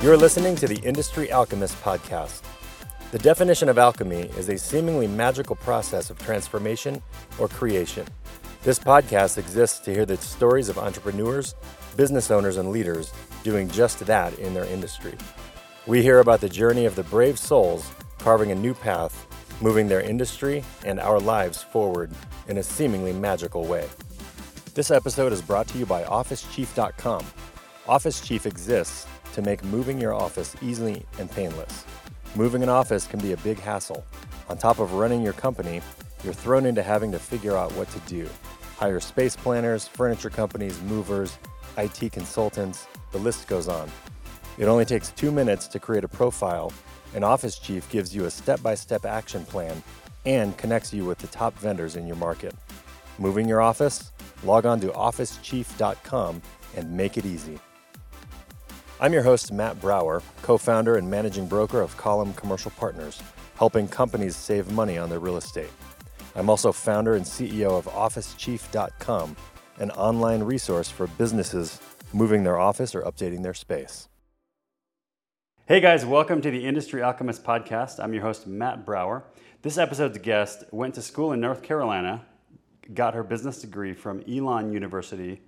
You're listening to the Industry Alchemist podcast. The definition of alchemy is a seemingly magical process of transformation or creation. This podcast exists to hear the stories of entrepreneurs, business owners, and leaders doing just that in their industry. We hear about the journey of the brave souls carving a new path, moving their industry and our lives forward in a seemingly magical way. This episode is brought to you by OfficeChief.com. Office Chief exists to make moving your office easy and painless. Moving an office can be a big hassle. On top of running your company, you're thrown into having to figure out what to do. Hire space planners, furniture companies, movers, IT consultants, the list goes on. It only takes two minutes to create a profile, and Office Chief gives you a step by step action plan and connects you with the top vendors in your market. Moving your office? Log on to officechief.com and make it easy. I'm your host, Matt Brower, co founder and managing broker of Column Commercial Partners, helping companies save money on their real estate. I'm also founder and CEO of OfficeChief.com, an online resource for businesses moving their office or updating their space. Hey guys, welcome to the Industry Alchemist podcast. I'm your host, Matt Brower. This episode's guest went to school in North Carolina, got her business degree from Elon University,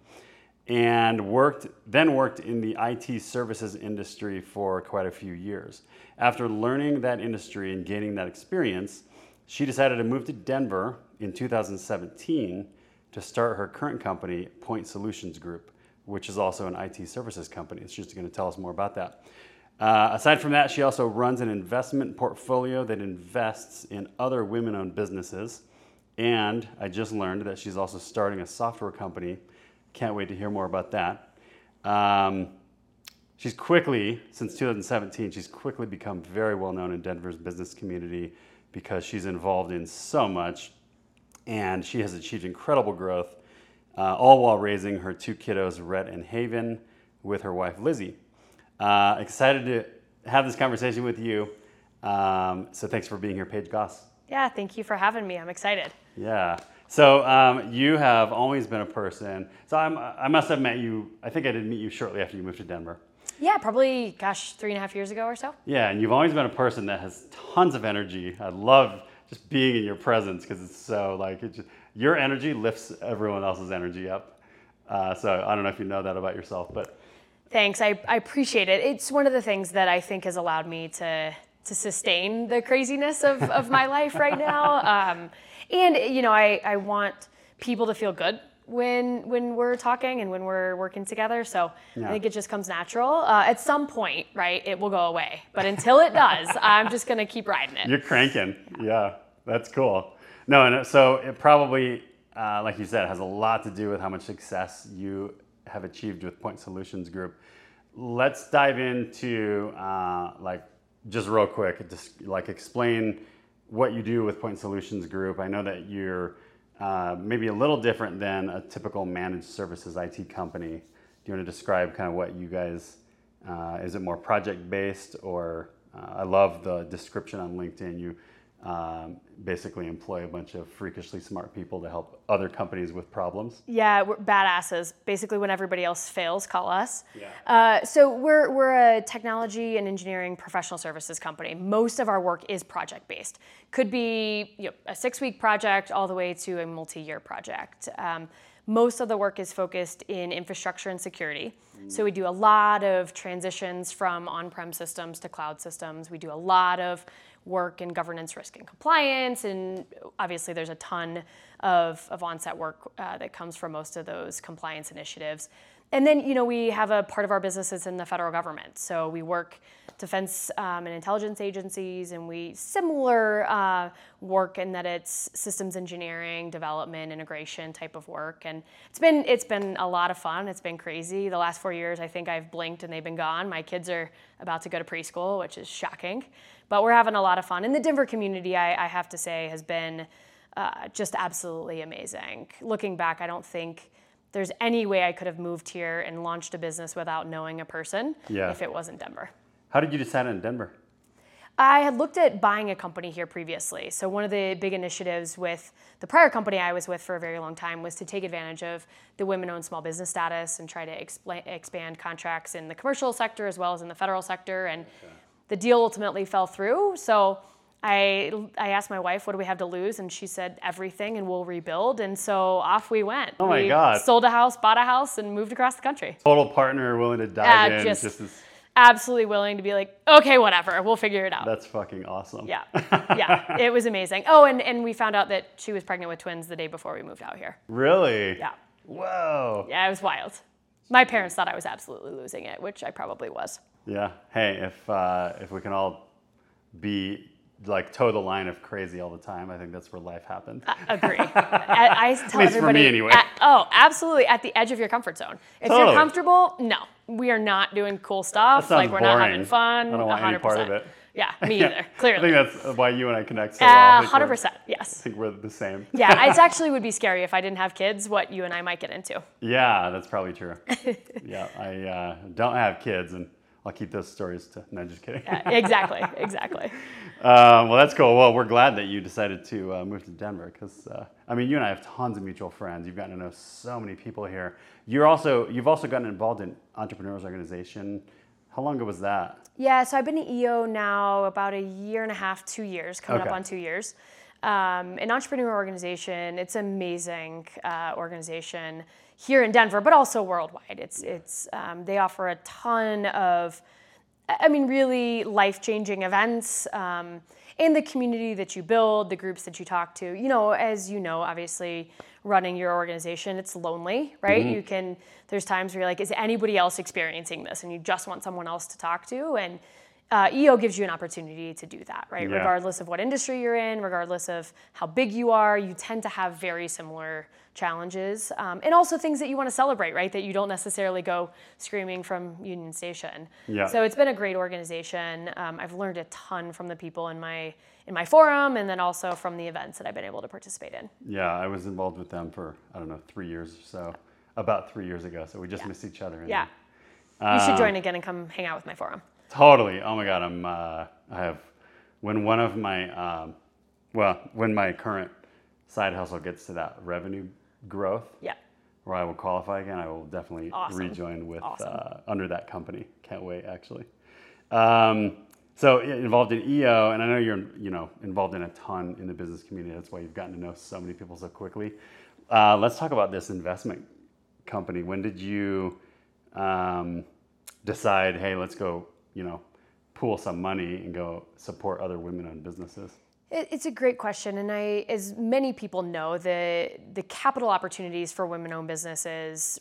and worked then worked in the IT services industry for quite a few years. After learning that industry and gaining that experience, she decided to move to Denver in 2017 to start her current company, Point Solutions Group, which is also an IT services company. She's going to tell us more about that. Uh, aside from that, she also runs an investment portfolio that invests in other women owned businesses. And I just learned that she's also starting a software company can't wait to hear more about that. Um, she's quickly, since 2017, she's quickly become very well known in Denver's business community because she's involved in so much and she has achieved incredible growth, uh, all while raising her two kiddos, Rhett and Haven, with her wife Lizzie. Uh, excited to have this conversation with you. Um, so thanks for being here, Paige Goss. Yeah, thank you for having me. I'm excited. Yeah. So um, you have always been a person. So I'm, I must have met you. I think I did meet you shortly after you moved to Denver. Yeah, probably, gosh, three and a half years ago or so. Yeah, and you've always been a person that has tons of energy. I love just being in your presence because it's so like it just, your energy lifts everyone else's energy up. Uh, so I don't know if you know that about yourself, but thanks. I, I appreciate it. It's one of the things that I think has allowed me to to sustain the craziness of, of my life right now. Um, and you know, I, I want people to feel good when when we're talking and when we're working together. So yeah. I think it just comes natural. Uh, at some point, right, it will go away. But until it does, I'm just gonna keep riding it. You're cranking. Yeah, yeah that's cool. No, and so it probably, uh, like you said, has a lot to do with how much success you have achieved with Point Solutions Group. Let's dive into uh, like just real quick, just like explain what you do with Point Solutions Group. I know that you're uh, maybe a little different than a typical managed services IT company. Do you want to describe kind of what you guys? Uh, is it more project based, or uh, I love the description on LinkedIn. You um, basically employ a bunch of freakishly smart people to help other companies with problems. Yeah, we're badasses. Basically, when everybody else fails, call us. Yeah. Uh, so we're, we're a technology and engineering professional services company. Most of our work is project based. Could be you know, a six week project all the way to a multi year project. Um, most of the work is focused in infrastructure and security. Mm. So we do a lot of transitions from on-prem systems to cloud systems. We do a lot of work in governance, risk, and compliance. And obviously, there's a ton of, of on-set work uh, that comes from most of those compliance initiatives. And then, you know, we have a part of our business is in the federal government. So we work defense um, and intelligence agencies, and we similar uh, work in that it's systems engineering, development, integration type of work. And it's been it's been a lot of fun. It's been crazy. The last four years, I think I've blinked and they've been gone. My kids are about to go to preschool, which is shocking, but we're having a lot of fun. And the Denver community, I, I have to say, has been uh, just absolutely amazing. Looking back, I don't think there's any way I could have moved here and launched a business without knowing a person yeah. if it wasn't Denver. How did you decide on Denver? I had looked at buying a company here previously. So, one of the big initiatives with the prior company I was with for a very long time was to take advantage of the women owned small business status and try to expand contracts in the commercial sector as well as in the federal sector. And okay. the deal ultimately fell through. So, I, I asked my wife, what do we have to lose? And she said, everything, and we'll rebuild. And so off we went. Oh my we God. Sold a house, bought a house, and moved across the country. Total partner willing to dive uh, in. Just, just as absolutely willing to be like, okay, whatever, we'll figure it out. That's fucking awesome. Yeah, yeah, it was amazing. Oh, and, and we found out that she was pregnant with twins the day before we moved out here. Really? Yeah. Whoa. Yeah, it was wild. My parents thought I was absolutely losing it, which I probably was. Yeah. Hey, if uh, if we can all be like toe the line of crazy all the time. I think that's where life happens. Uh, agree. I, I tell At least everybody. For me anyway. At, oh, absolutely. At the edge of your comfort zone. If totally. you're comfortable, no, we are not doing cool stuff. like we're boring. not having fun. I don't want 100%. any part of it. Yeah, me either. Clearly. I think that's why you and I connect so uh, well. Hundred percent. Yes. I think we're the same. yeah, it actually would be scary if I didn't have kids. What you and I might get into. Yeah, that's probably true. yeah, I uh, don't have kids and I'll keep those stories to. No, just kidding. Yeah, exactly, exactly. uh, well, that's cool. Well, we're glad that you decided to uh, move to Denver because uh, I mean, you and I have tons of mutual friends. You've gotten to know so many people here. You're also you've also gotten involved in Entrepreneurs Organization. How long ago was that? Yeah, so I've been at EO now about a year and a half, two years, coming okay. up on two years. Um, an entrepreneur organization. It's an amazing uh, organization here in Denver, but also worldwide. It's it's um, they offer a ton of, I mean, really life changing events. Um, in the community that you build, the groups that you talk to, you know, as you know, obviously running your organization, it's lonely, right? Mm-hmm. You can, there's times where you're like, is anybody else experiencing this? And you just want someone else to talk to. And uh, EO gives you an opportunity to do that, right? Yeah. Regardless of what industry you're in, regardless of how big you are, you tend to have very similar challenges um, and also things that you want to celebrate, right? That you don't necessarily go screaming from Union Station. Yeah. So it's been a great organization. Um, I've learned a ton from the people in my in my forum, and then also from the events that I've been able to participate in. Yeah, I was involved with them for I don't know three years or so, about three years ago. So we just yeah. missed each other. Yeah. Then, you should join again and come hang out with my forum. Totally. Oh my God, I'm. Uh, I have when one of my um, well, when my current side hustle gets to that revenue growth, yeah, where I will qualify again, I will definitely awesome. rejoin with awesome. uh, under that company. Can't wait, actually. Um, so involved in EO, and I know you're you know involved in a ton in the business community. That's why you've gotten to know so many people so quickly. Uh, let's talk about this investment company. When did you um, decide? Hey, let's go. You know, pool some money and go support other women-owned businesses. It's a great question, and I, as many people know, the the capital opportunities for women-owned businesses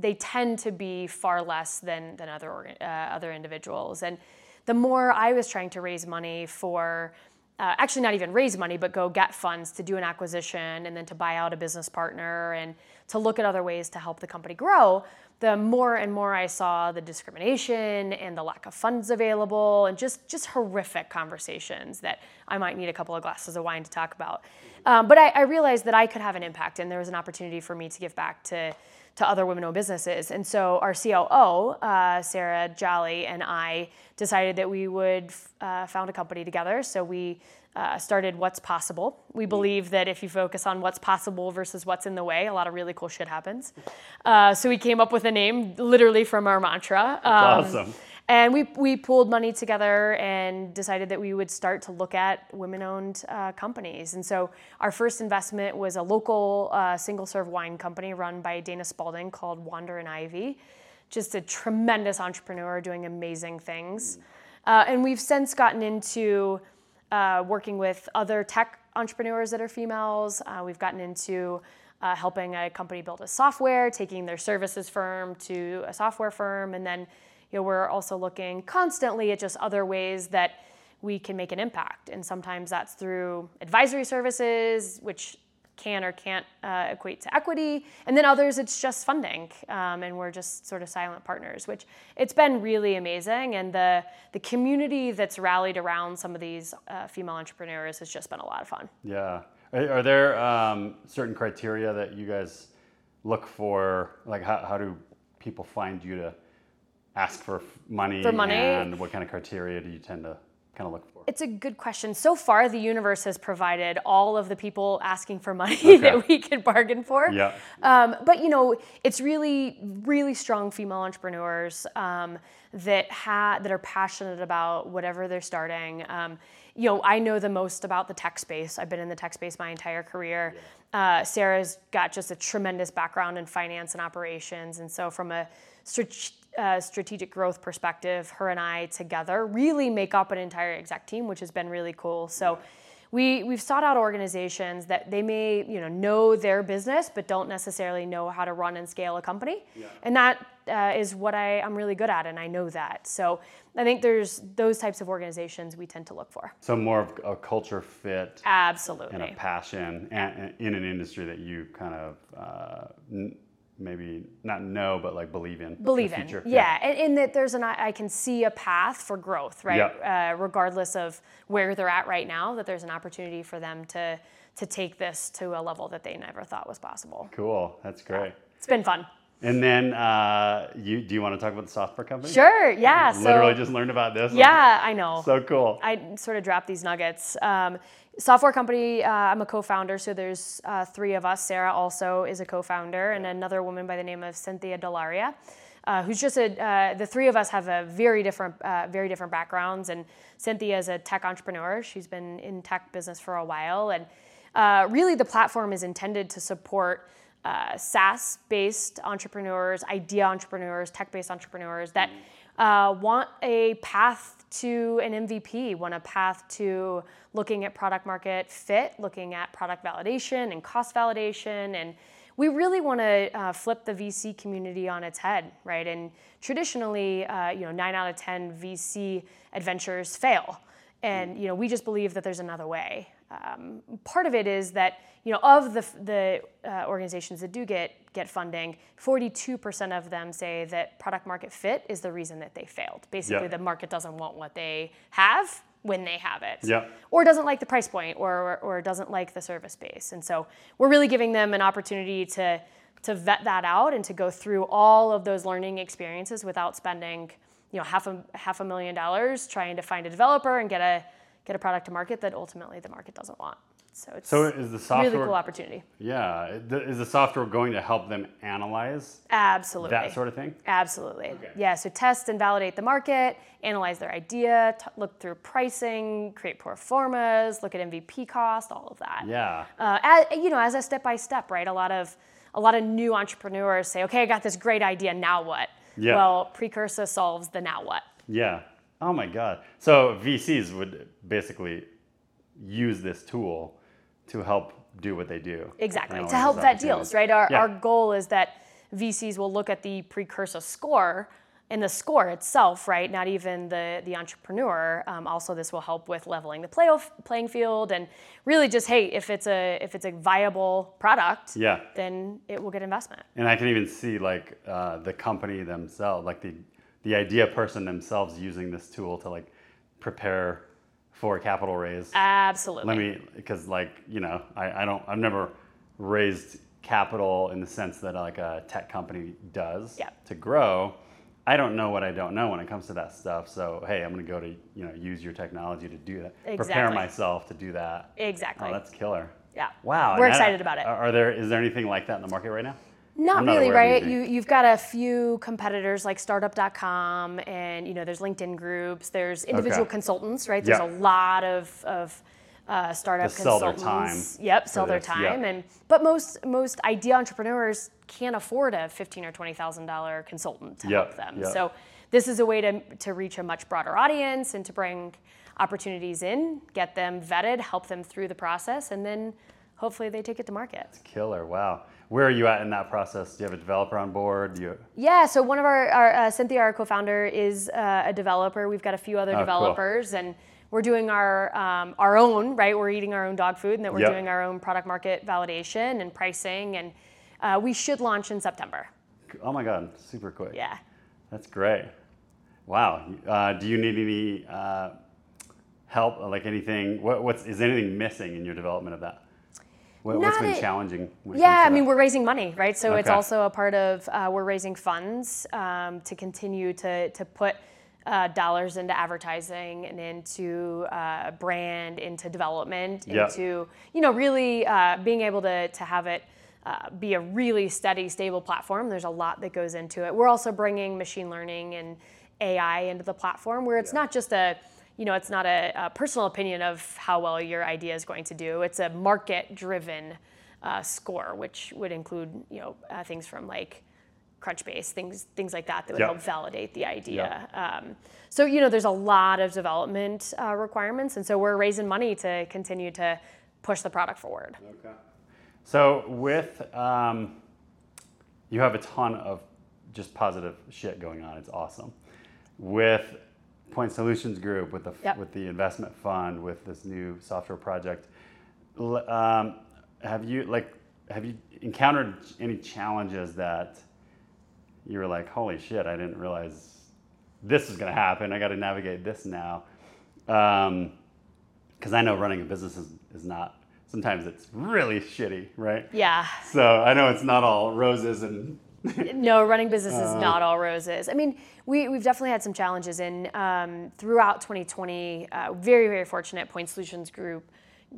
they tend to be far less than than other uh, other individuals. And the more I was trying to raise money for, uh, actually not even raise money, but go get funds to do an acquisition and then to buy out a business partner and to look at other ways to help the company grow, the more and more I saw the discrimination and the lack of funds available and just, just horrific conversations that I might need a couple of glasses of wine to talk about. Um, but I, I, realized that I could have an impact and there was an opportunity for me to give back to, to other women owned businesses. And so our COO, uh, Sarah Jolly, and I decided that we would uh, found a company together. So we uh, started What's Possible. We mm. believe that if you focus on what's possible versus what's in the way, a lot of really cool shit happens. Uh, so we came up with a name literally from our mantra. Um, awesome. And we, we pooled money together and decided that we would start to look at women owned uh, companies. And so our first investment was a local uh, single serve wine company run by Dana Spalding called Wander and Ivy. Just a tremendous entrepreneur doing amazing things. Mm. Uh, and we've since gotten into uh, working with other tech entrepreneurs that are females. Uh, we've gotten into uh, helping a company build a software, taking their services firm to a software firm, and then you know we're also looking constantly at just other ways that we can make an impact. And sometimes that's through advisory services, which can or can't uh, equate to equity. And then others, it's just funding, um, and we're just sort of silent partners, which it's been really amazing. And the the community that's rallied around some of these uh, female entrepreneurs has just been a lot of fun. Yeah. Are, are there um, certain criteria that you guys look for? Like, how, how do people find you to ask for money? For money. And what kind of criteria do you tend to kind of look for? It's a good question. So far, the universe has provided all of the people asking for money that we could bargain for. Yeah. Um, but you know, it's really, really strong female entrepreneurs um, that ha- that are passionate about whatever they're starting. Um, you know, I know the most about the tech space. I've been in the tech space my entire career. Uh, Sarah's got just a tremendous background in finance and operations, and so from a strat- uh, strategic growth perspective, her and I together really make up an entire exec team, which has been really cool. So we we've sought out organizations that they may you know know their business but don't necessarily know how to run and scale a company. And that uh, is what I, i'm really good at and i know that. So i think there's those types of organizations we tend to look for. So more of a culture fit absolutely. and a passion and, and in an industry that you kind of uh, maybe not know, but like believe in. believe in future. yeah, And, and that there's an i can see a path for growth right uh, regardless of where they're at right now that there's an opportunity for them to to take this to a level that they never thought was possible Cool. That's great. it's been fun And then uh, you do you want to talk about the software company? sure yeah so Literally just learned about this. yeah i know So cool. I sort of dropped these nuggets. Um, software company, uh, I'm a co-founder, so there's uh, three of us. Sarah also is a co-founder, and another woman by the name of Cynthia Delaria, uh, who's just a. Uh, the three of us have a very different, uh, very different backgrounds. And Cynthia is a tech entrepreneur. She's been in tech business for a while, and uh, really the platform is intended to support. Uh, SaaS-based entrepreneurs, idea entrepreneurs, tech-based entrepreneurs that uh, want a path to an MVP, want a path to looking at product market fit, looking at product validation and cost validation. And we really want to uh, flip the VC community on its head, right? And traditionally, uh, you know, nine out of 10 VC adventures fail. And, you know, we just believe that there's another way. Um, part of it is that, you know, of the, the uh, organizations that do get, get funding, 42% of them say that product market fit is the reason that they failed. Basically, Yeah. the market doesn't want what they have when they have it. Yeah. Or doesn't like the price point or, or, or doesn't like the service base. And so we're really giving them an opportunity to, to vet that out and to go through all of those learning experiences without spending you know, half a, half a million dollars trying to find a developer and get a, get a product to market that ultimately the market doesn't want. So it's So is the a software? really cool opportunity. Yeah. Is the software going to help them analyze Absolutely. that sort of thing? Absolutely. Yeah, so test and validate the market, analyze their idea, t- look through pricing, create pro formas, look at MVP cost, all of that. Yeah. Uh, as, you know, as a step by step, right? A lot of a lot of new entrepreneurs say, "Okay, I got this great idea. Now what?" Yeah. Well, Precursor solves the now what. Yeah. Oh my God. So VCs would basically use this tool to help do what they do. Exactly. To help vet deals, right? Our, Yeah. our goal is that VCs will look at the precursor score and the score itself, right? Not even the, the entrepreneur. Um, also, this will help with leveling the play playing field and really just, hey, if it's a if it's a viable product, Yeah. then it will get investment. And I can even see like uh, the company themselves, like the the idea person themselves using this tool to like prepare for a capital raise. Absolutely. Let me, because like you know, I, I don't, I've never raised capital in the sense that uh, like a tech company does Yeah. to grow. I don't know what I don't know when it comes to that stuff. So hey, I'm gonna go to you know use your technology to do that. Exactly. Prepare myself to do that. Exactly. Oh, that's killer. yeah. Wow. We're excited about it. Are there is there anything like that in the market right now? Not really, right? You you've got a few competitors like startup.com and you know there's LinkedIn groups, there's individual Okay. consultants, right? There's Yeah. a lot of of uh, startup To sell their consultants. time Yep, sell their this, time and but most most idea entrepreneurs can't afford a fifteen or twenty thousand dollar consultant to Yep, help them. yep. So this is a way to to reach a much broader audience and to bring opportunities in, get them vetted, help them through the process, and then hopefully they take it to market. It's killer. Wow. Where are you at in that process? Do you have a developer on board? Do you, Yeah, so one of our, our uh, Cynthia, our co-founder, is uh, a developer. We've got a few other Oh, cool. developers, and we're doing our um, our own right. We're eating our own dog food, and that we're Yep. doing our own product market validation and pricing, and uh, we should launch in September. oh my God, super quick. Yeah. That's great. Wow. Uh, do you need any uh, help? Like anything? What, what's is anything missing in your development of that? What, what's Not been challenging? Yeah, I mean, we're raising money, right? So it's also a part of uh, we're raising funds um, to continue to to put uh, dollars into advertising and into uh, brand, into development, Yep. into you know really uh, being able to to have it. Uh, be a really steady, stable platform. There's a lot that goes into it. We're also bringing machine learning and AI into the platform, where it's not just a, you know, it's not a, a personal opinion of how well your idea is going to do. It's a market-driven uh, score, which would include, you know, uh, things from like Crunchbase, things things like that that would help validate the idea. Um, so you know, there's a lot of development uh, requirements, and so we're raising money to continue to push the product forward. Okay. So with um, you have a ton of just positive shit going on. It's awesome. With Point Solutions Group, with the Yep. with the investment fund, with this new software project, um, have you like have you encountered any challenges that you were like, holy shit, I didn't realize this is going to happen. I got to navigate this now. Because I know running a business is, is not, sometimes it's really shitty, right? Yeah. So I know it's not all roses and no, running business is Uh. not all roses. I mean, we, we've definitely had some challenges in um, throughout 2020. Uh, very, very fortunate. Point Solutions Group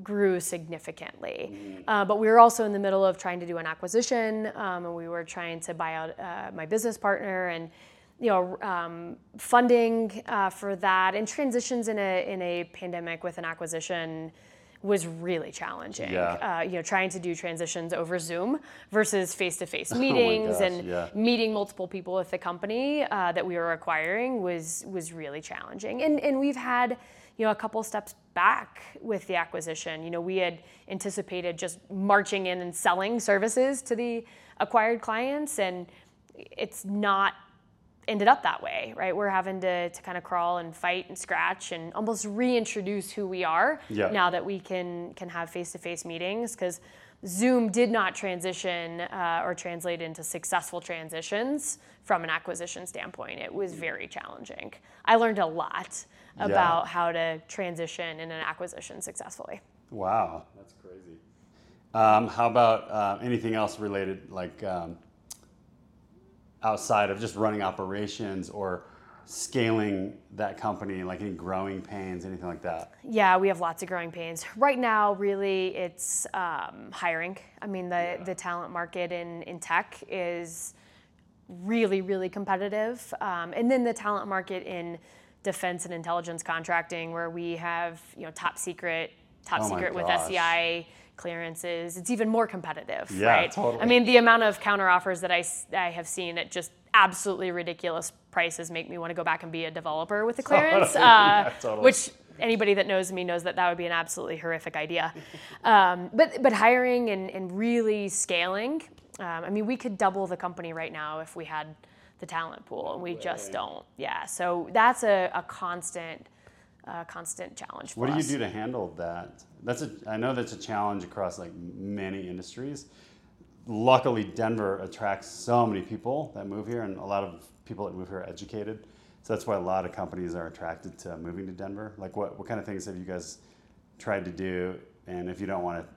grew significantly, Mm. uh, but we were also in the middle of trying to do an acquisition, um, and we were trying to buy out uh, my business partner and. You know, um, funding uh, for that and transitions in a in a pandemic with an acquisition was really challenging. Yeah. Uh, you know, trying to do transitions over Zoom versus face-to-face meetings gosh, and yeah. meeting multiple people with the company uh, that we were acquiring was was really challenging. And and we've had you know a couple steps back with the acquisition. You know, we had anticipated just marching in and selling services to the acquired clients, and it's not ended up that way, right? We're having to, to kind of crawl and fight and scratch and almost reintroduce who we are Yeah. now that we can can have face-to-face meetings because Zoom did not transition uh, or translate into successful transitions from an acquisition standpoint. It was very challenging. I learned a lot about how to transition in an acquisition successfully. wow, that's crazy. Um, how about uh, anything else related, like um, outside of just running operations or scaling that company, like any growing pains, anything like that? Yeah, we have lots of growing pains. Right now, really, it's um, hiring. I mean, the, the talent market in, in tech is really, really competitive. Um, and then the talent market in defense and intelligence contracting, where we have, you know, top secret, top Oh secret with gosh. Clearances, it's even more competitive, Yeah, right? totally. I mean, the amount of counter offers that I have seen at just absolutely ridiculous prices make me want to go back and be a developer with the clearance, Totally. uh, Yeah, totally. which anybody that knows me knows that that would be an absolutely horrific idea. Um, but but hiring and, and really scaling. Um, I mean, we could double the company right now if we had the talent pool, and we just don't. Yeah, so that's a, a constant, uh, constant challenge for What do you do to handle that? That's a, I know that's a challenge across like many industries. Luckily, Denver attracts so many people that move here, and a lot of people that move here are educated. So that's why a lot of companies are attracted to moving to Denver. Like, what, what kind of things have you guys tried to do? And if you don't want to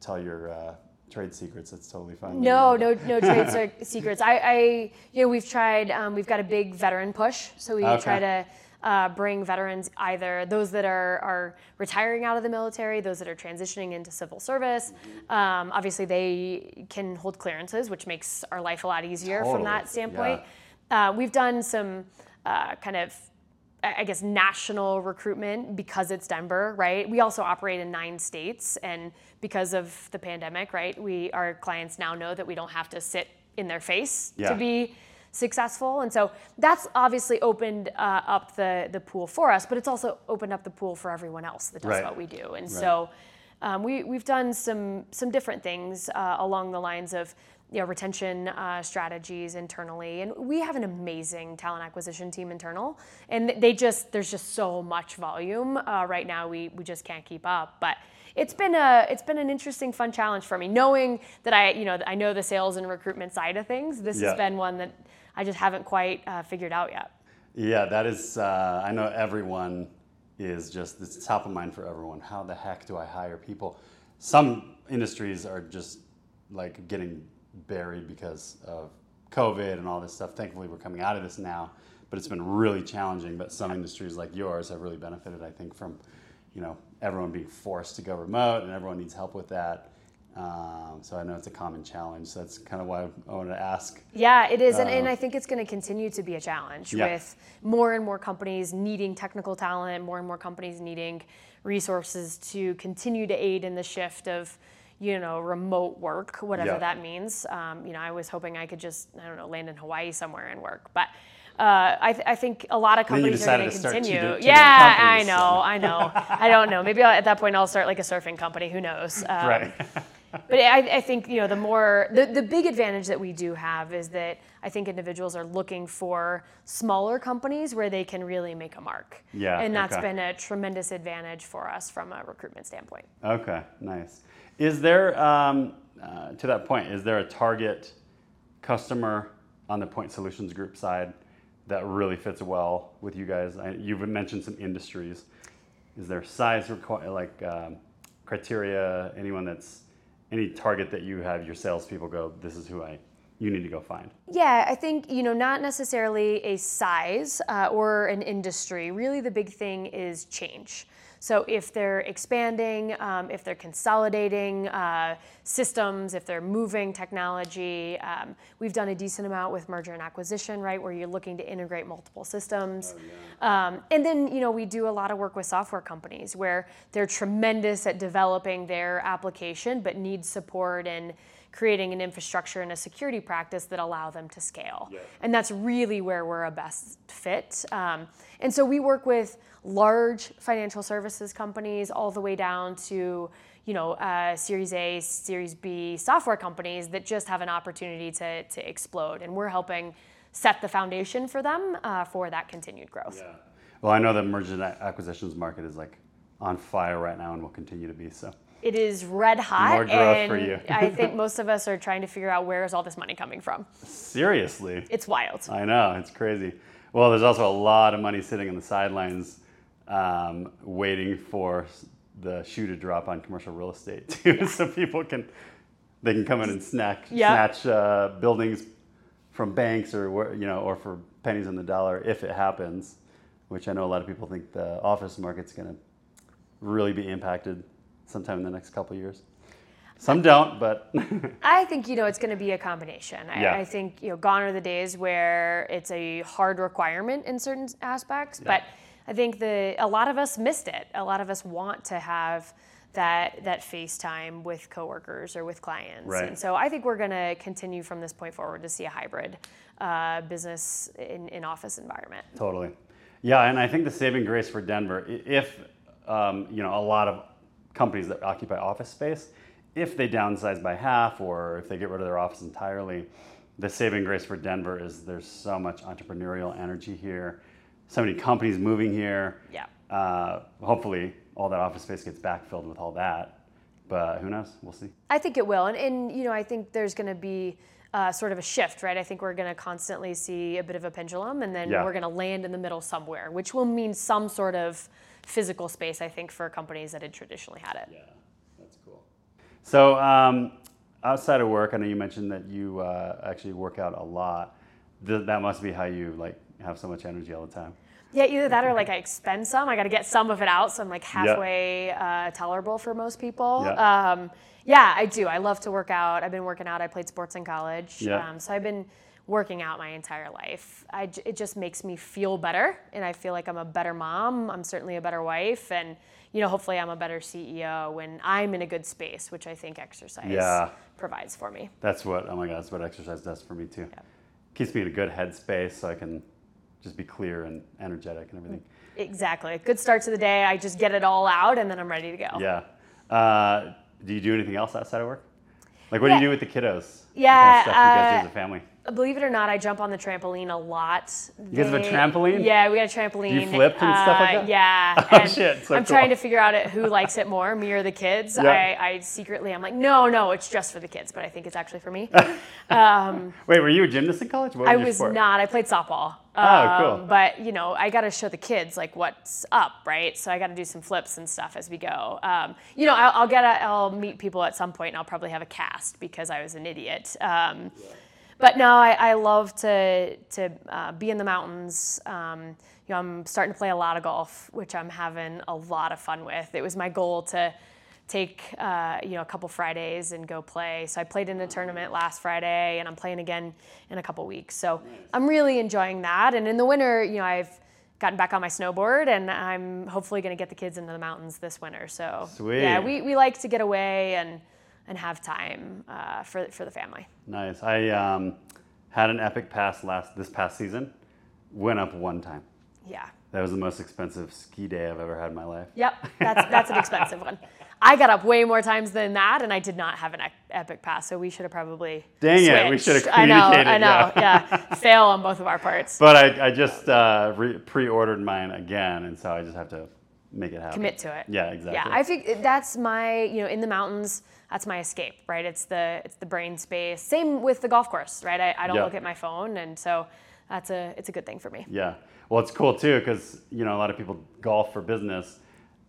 tell your uh, trade secrets, that's totally fine. No, no, no trade secrets. I, I, you know, we've tried. Um, we've got a big veteran push, so we Okay. try to uh, bring veterans either those that are are retiring out of the military, those that are transitioning into civil service. Um, obviously, they can hold clearances, which makes our life a lot easier from that standpoint. Uh, we've done some uh, kind of I I guess national recruitment because it's Denver, right? We also operate in nine states, and because of the pandemic, right, we our clients now know that we don't have to sit in their face Yeah. to be successful, and so that's obviously opened uh, up the the pool for us, but it's also opened up the pool for everyone else that does Right. what we do, and so. Um, we, we've done some some different things uh, along the lines of you know, retention uh, strategies internally, and we have an amazing talent acquisition team internal, and they just there's just so much volume uh, right now. We we just can't keep up, but. It's been a it's been an interesting fun challenge for me knowing that I you know I know the sales and recruitment side of things. This Yeah. has been one that I just haven't quite uh, figured out yet. Yeah, that is. Uh, I know everyone is just. It's top of mind for everyone. How the heck do I hire people? Some industries are just like getting buried because of COVID and all this stuff. Thankfully, we're coming out of this now. but it's been really challenging. But some industries like yours have really benefited, I think, from you know everyone being forced to go remote, and everyone needs help with that. Um, so I know it's a common challenge. So that's kind of why I wanted to ask. Yeah, it is, and, and I think it's going to continue to be a challenge Yeah. with more and more companies needing technical talent, more and more companies needing resources to continue to aid in the shift of, you know, remote work, whatever Yeah. that means. Um, you know, I was hoping I could just, I don't know, land in Hawaii somewhere and work, but. Uh, I, th- I think a lot of companies are going to two continue. two yeah, I know, so. I know. I don't know. Maybe I'll, at that point I'll start like a surfing company. Who knows? Um, Right. but I, I think you know the more the, the big advantage that we do have is that I think individuals are looking for smaller companies where they can really make a mark. Yeah, and that's okay. been a tremendous advantage for us from a recruitment standpoint. Okay, nice. Is there, um, uh, to that point, is there a target customer on the Point Solutions Group side that really fits well with you guys? I, you've mentioned some industries. Is there size like um, criteria? Anyone that's any target that you have your salespeople go, this is who I you need to go find. Yeah, I think you know not necessarily a size uh, or an industry. Really, the big thing is change. So if they're expanding, um, if they're consolidating uh, systems, if they're moving technology, um, we've done a decent amount with merger and acquisition, right, where you're looking to integrate multiple systems. Um, and then you know we do a lot of work with software companies where they're tremendous at developing their application, but need support in creating an infrastructure and a security practice that allow them to scale. And that's really where we're a best fit. Um, and so we work with large financial services companies all the way down to you know, uh, Series A, Series B software companies that just have an opportunity to, to explode. And we're helping set the foundation for them uh, for that continued growth. Well, I know the merger and acquisitions market is like on fire right now and will continue to be so. It is red hot, More growth and for you. I think most of us are trying to figure out where is all this money coming from. Seriously. It's wild. I know, it's crazy. Well, there's also a lot of money sitting on the sidelines um, waiting for the shoe to drop on commercial real estate too, so people can they can come in and snack, Yeah. snatch uh, buildings from banks or you know or for pennies on the dollar if it happens, which I know a lot of people think the office market's going to really be impacted sometime in the next couple of years. Some don't, but I think you know it's going to be a combination. I, Yeah. I think you know gone are the days where it's a hard requirement in certain aspects, but I think the a lot of us missed it. A lot of us want to have that that FaceTime with coworkers or with clients, Right. and so I think we're going to continue from this point forward to see a hybrid uh, business in, in office environment. Totally. Yeah, and I think the saving grace for Denver, if um, you know a lot of companies that occupy office space, if they downsize by half or if they get rid of their office entirely, the saving grace for Denver is there's so much entrepreneurial energy here, so many companies moving here. Yeah. Uh, hopefully, all that office space gets backfilled with all that, but who knows? We'll see. I think it will, and, and you know, I think there's going to be uh, sort of a shift, right? I think we're going to constantly see a bit of a pendulum, and then Yeah. we're going to land in the middle somewhere, which will mean some sort of physical space. I think for companies that had traditionally had it. Yeah, that's cool. So, um, outside of work, I know you mentioned that you uh, actually work out a lot. Th- that must be how you like have so much energy all the time. Yeah, either that or like I expend some. I got to get some of it out, so I'm like halfway uh, tolerable for most people. Yeah. Um, yeah, I do. I love to work out. I've been working out. I played sports in college, Yeah. um, so I've been working out my entire life. I it just makes me feel better, and I feel like I'm a better mom. I'm certainly a better wife, and you know, hopefully, I'm a better CEO when I'm in a good space, which I think exercise Yeah. provides for me. That's what. Oh my God, that's what exercise does for me too. Keeps me in a good headspace, so I can just be clear and energetic and everything. Exactly. Good start to the day. I just get it all out, and then I'm ready to go. Yeah. Uh, do you do anything else outside of work? Like, what do you do with the kiddos? Yeah, kind of stuff you guys do uh, as a family? Believe it or not, I jump on the trampoline a lot. You guys have a trampoline? Yeah, we got a trampoline. Do you flip and stuff like Uh, that? Yeah. Oh, and shit, so I'm cool. trying to figure out it, who likes it more, me or the kids. Yeah. I, I secretly, I'm like, no, no, it's just for the kids, but I think it's actually for me. Wait, were you a gymnast in college? What I was sport? not. I played softball. Oh, Um, cool. But you know, I got to show the kids like what's up, right? So I got to do some flips and stuff as we go. Um, you know, I'll, I'll get I'll meet people at some point, and I'll probably have a cast because I was an idiot. Um, but no, I, I love to to uh, be in the mountains. Um, you know, I'm starting to play a lot of golf, which I'm having a lot of fun with. It was my goal to take uh, you know a couple Fridays and go play. So I played in a tournament last Friday, and I'm playing again in a couple weeks. So I'm really enjoying that. And in the winter, you know, I've gotten back on my snowboard, and I'm hopefully going to get the kids into the mountains this winter. So Sweet. yeah, we, we like to get away and and have time uh, for for the family. Nice. I um, had an epic pass last this past season. Went up one time. Yeah. That was the most expensive ski day I've ever had in my life. Yep, that's that's an expensive one. I got up way more times than that, and I did not have an epic pass. So we should have probably. Dang it, we should have I know, communicated, I know. Yeah, fail on both of our parts. But I, I just uh, re- pre-ordered mine again, and so I just have to make it happen. Commit to it. Yeah, exactly. Yeah, I think that's my you know in the mountains. That's my escape, right? It's the it's the brain space. Same with the golf course, right? I, I don't Yeah. look at my phone, and so that's a it's a good thing for me. Yeah. Well, it's cool too because you know a lot of people golf for business.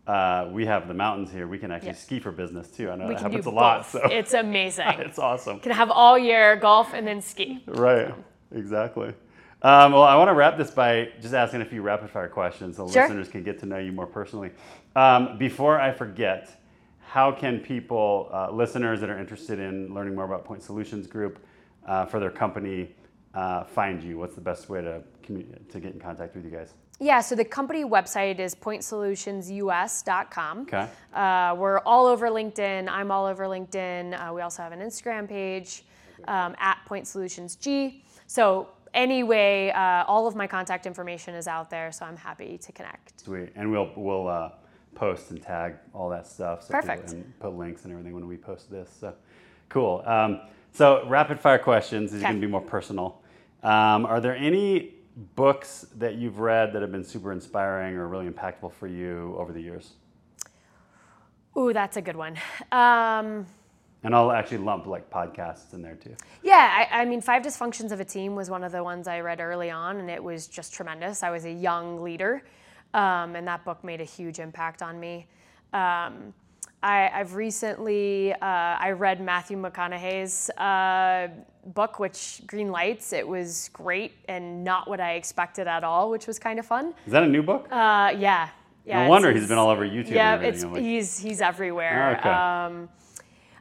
Uh, we have the mountains here. We can actually Yeah. ski for business too. I know We that happens a lot. So It's amazing. it's awesome. can have all year golf and then ski. Right. Exactly. Um, well, I want to wrap this by just asking a few rapid fire questions so Sure. listeners can get to know you more personally. Um, before I forget, how can people, uh, listeners that are interested in learning more about Point Solutions Group uh, for their company, uh, find you? What's the best way to to get in contact with you guys? Yeah, so the company website is pointsolutionsus.com. Okay. Uh, we're all over LinkedIn. I'm all over LinkedIn. Uh, we also have an Instagram page um, at Point Solutions G. So anyway, uh, all of my contact information is out there. So I'm happy to connect. Sweet. And we'll we'll uh, post and tag all that stuff. So people- Perfect. and put links and everything when we post this. So cool. Um, so rapid fire questions. These are Okay. going to be more personal. Um, are there any books that you've read that have been super inspiring or really impactful for you over the years? Ooh, that's a good one. Um, And I'll actually lump like podcasts in there too. Yeah, I, I mean, Five Dysfunctions of a Team was one of the ones I read early on, and it was just tremendous. I was a young leader, um, and that book made a huge impact on me. Um, I, I've recently uh, I read Matthew McConaughey's uh, book, which Green Lights. It was great and not what I expected at all, which was kind of fun. Is that a new book? Uh, yeah, yeah. no wonder he's been all over YouTube. Yeah, it's like, he's he's everywhere. Okay. Um,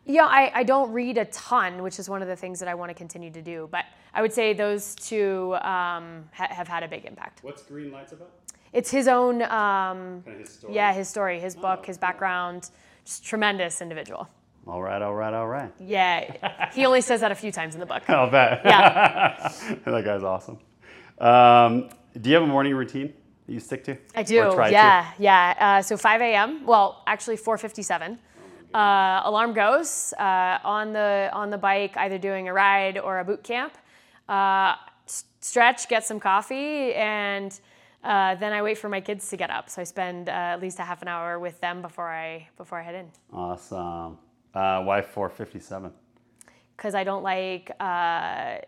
yeah, I, I don't read a ton, which is one of the things that I want to continue to do. But I would say those two um, ha- have had a big impact. What's Green Lights about? It's his own, um, Kind of his story. yeah, his story, his book, Oh, his cool. background. Just tremendous individual. All right, all right, all right. Yeah, he only says that a few times in the book. I'll bet. Yeah. that guy's awesome. Um, do you have a morning routine that you stick to? I do. Or try yeah, yeah. Uh, so 5 a.m. Well, actually 4:57. Uh, alarm goes uh, on the on the bike, either doing a ride or a boot camp. Uh, stretch, get some coffee, and uh, then I wait for my kids to get up. So I spend uh, at least a half an hour with them before I before I head in. Awesome. Uh, why 457? Because I don't like uh,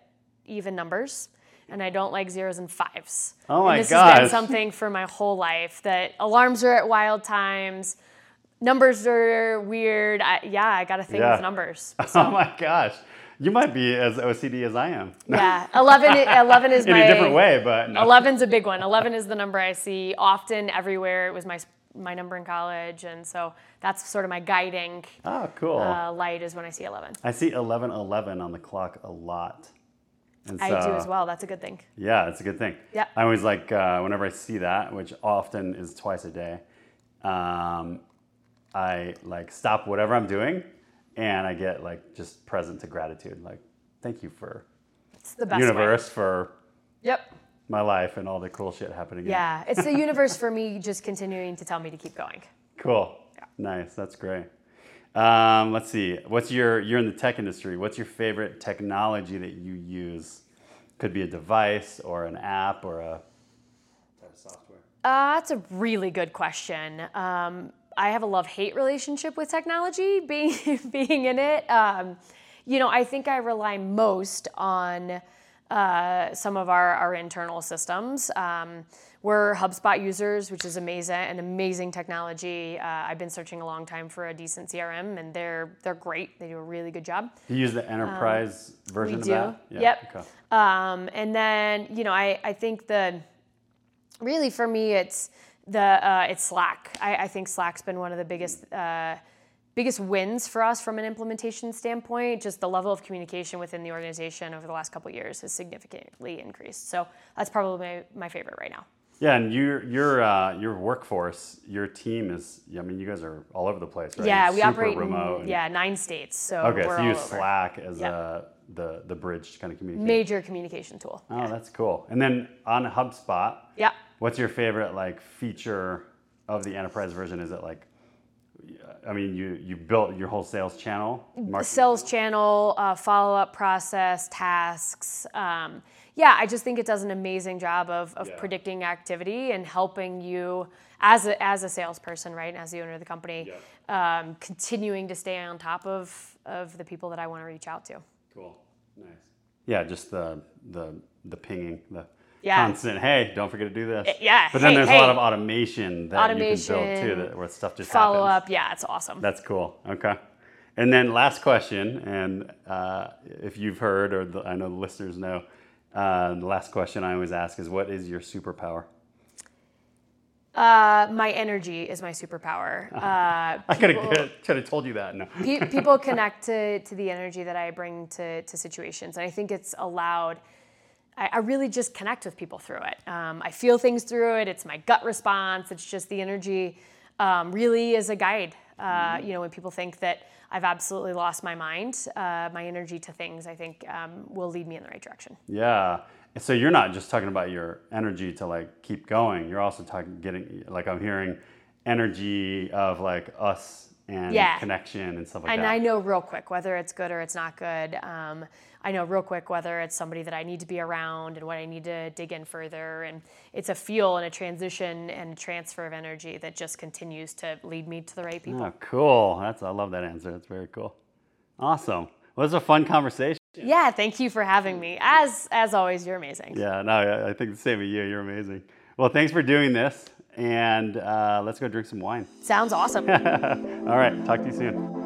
even numbers. And I don't like zeros and fives. Oh my and this has been something for my whole life that alarms are at wild times, numbers are weird. I, yeah, I got a thing Yeah. with numbers. Oh my gosh. You might be as OCD as I am. Yeah, 11, 11 is In my a different way, but no. 11's a big one. 11 is the number I see often everywhere. It was my my number in college, and so that's sort of my guiding Oh, cool. uh, light is when I see 11. I see 1111 on the clock a lot. And I do as well. That's a good thing. Yeah, it's a good thing. Yeah. I always like uh, whenever I see that, which often is twice a day. Um, I like stop whatever I'm doing, and I get like just present to gratitude. Like, thank you for best way. universe for Yep. my life and all the cool shit happening. in. Yeah, it's the universe for me just continuing to tell me to keep going. Cool. Nice. That's great. Um, let's see. What's your? You're in the tech industry. What's your favorite technology that you use? Could be a device or an app or a type of software. Uh, that's a really good question. Um, I have a love-hate relationship with technology, being being in it. Um, you know, I think I rely most on uh, some of our, our internal systems. Um, we're HubSpot users, which is amazing, an amazing technology. Uh, I've been searching a long time for a decent CRM, and they're they're great. They do a really good job. You use the enterprise version we of do. that? Yeah, Yep. okay. Um, and then you know, I I think the really for me it's the uh, it's Slack. I, I think Slack's been one of the biggest. Uh, biggest wins for us from an implementation standpoint just the level of communication within the organization over the last couple of years has significantly increased so that's probably my, my favorite right now Yeah, and your your uh, your workforce, your team is. I mean, you guys are all over the place, right? yeah You're we operate remote. in yeah nine states so Okay, we're so you use. Slack as Yep. uh, the the bridge to kind of communicate. major communication tool Oh, that's cool. And then on HubSpot, yeah what's your favorite like feature of the enterprise version? Is it like, I mean, you you built your whole sales channel, market- sales channel, uh, follow up process, tasks. Um, yeah, I just think it does an amazing job of, of Yeah. predicting activity and helping you as a, as a salesperson, right, and as the owner of the company, um, continuing to stay on top of, of the people that I want to reach out to. Cool, nice. Yeah, just the the the pinging, the Yeah. constant. Hey, don't forget to do this. yeah, But then hey, there's a lot of automation that you can build too, Automation, that where stuff just Follow happens. up, yeah, it's awesome. That's cool. Okay. And then last question, and uh, if you've heard, or the, I know the listeners know, uh, the last question I always ask is, what is your superpower? Uh, my energy is my superpower. Uh, I could have could have told you that. No. Pe- people connect to, to the energy that I bring to, to situations. And I think it's allowed, I, I really just connect with people through it. Um, I feel things through it. It's my gut response. It's just the energy um, really is a guide. Uh, you know, when people think that I've absolutely lost my mind, uh, my energy to things, I think um, will lead me in the right direction. Yeah. So you're not just talking about your energy to like keep going. You're also talking getting like I'm hearing energy of like us and Yeah. connection and stuff like And that. I know real quick whether it's good or it's not good. Um, I know real quick whether it's somebody that I need to be around and what I need to dig in further. And it's a feel and a transition and transfer of energy that just continues to lead me to the right people. Oh, cool. That's I love that answer. That's very cool. Awesome. Well, it was a fun conversation. Yeah, thank you for having me. As as always, you're amazing. Yeah, no, I- I think the same of you. You're amazing. Well, thanks for doing this, and uh, let's go drink some wine. Sounds awesome. All right, talk to you soon.